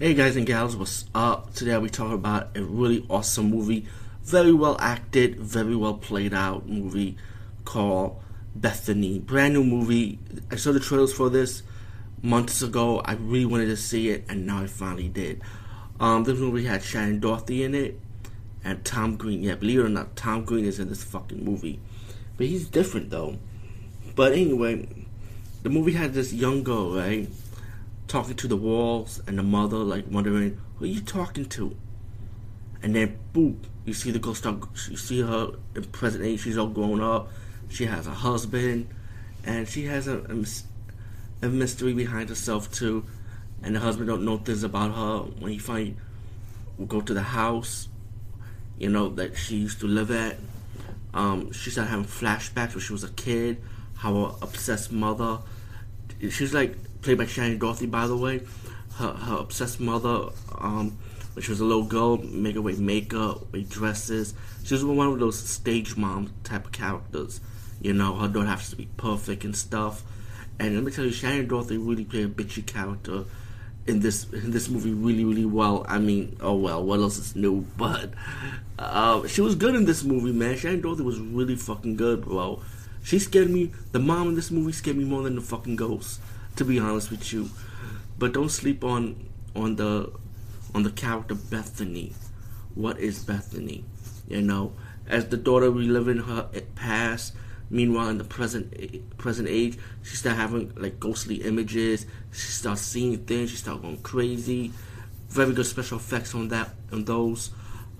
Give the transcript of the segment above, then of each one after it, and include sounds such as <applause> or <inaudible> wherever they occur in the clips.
Hey guys and gals, what's up? Today we talk about a really awesome movie, very well acted, very well played out movie called Bethany. Brand new movie. I saw the trailers for this months ago. I really wanted to see it, and now I finally did. Um, this movie had Shannen Doherty in it and Tom Green. Yeah, believe it or not, Tom Green is in this fucking movie, but he's different though. But anyway, the movie had this young girl, right? Talking to the walls and the mother like wondering who are you talking to? And then boop you see the girl start you see her in present age she's all grown up she has a husband and she has a, a, a mystery behind herself too. And the husband don't know things about her. When he will go to the house you know that she used to live at um, she started having flashbacks when she was a kid how her obsessed mother she's like played by Shannen Doherty, by the way. Her, her obsessed mother, um, when she was a little girl, make her wear makeup, wear dresses. She was one of those stage mom type of characters. You know, her daughter has to be perfect and stuff. And let me tell you, Shannen Doherty really played a bitchy character in this in this movie really really well. I mean, oh well, what else is new? <laughs> But uh, she was good in this movie, man. Shannen Doherty was really fucking good, bro. She scared me. The mom in this movie scared me more than the fucking ghost to be honest with you. But don't sleep on on the on the character Bethany. What is Bethany? You know, as the daughter reliving her past. Meanwhile, in the present present age, she start having like ghostly images. She starts seeing things. She starts going crazy. Very good special effects on that on those.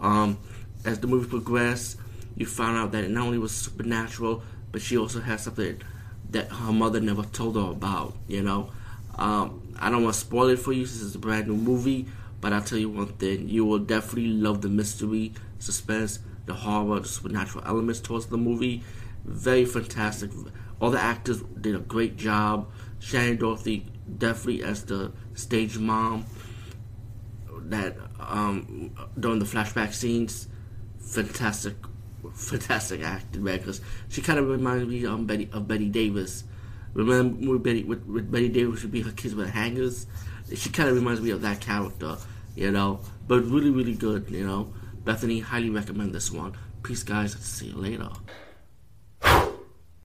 Um, as the movie progressed, you found out that it not only was supernatural, but she also has something that her mother never told her about. You know, um, I don't want to spoil it for you since it's a brand new movie, but I'll tell you one thing: you will definitely love the mystery, suspense, the horror, the supernatural elements towards the movie. Very fantastic. All the actors did a great job. Shannen Doherty definitely as the stage mom. That um, during the flashback scenes, fantastic fantastic acting, man. Because she kind of reminds me um, Betty, of Bette Davis. Remember with Betty, with Bette Davis would be her kids with hangers. She kind of reminds me of that character, you know. But really, really good, you know. Bethany, highly recommend this one. Peace, guys. See you later.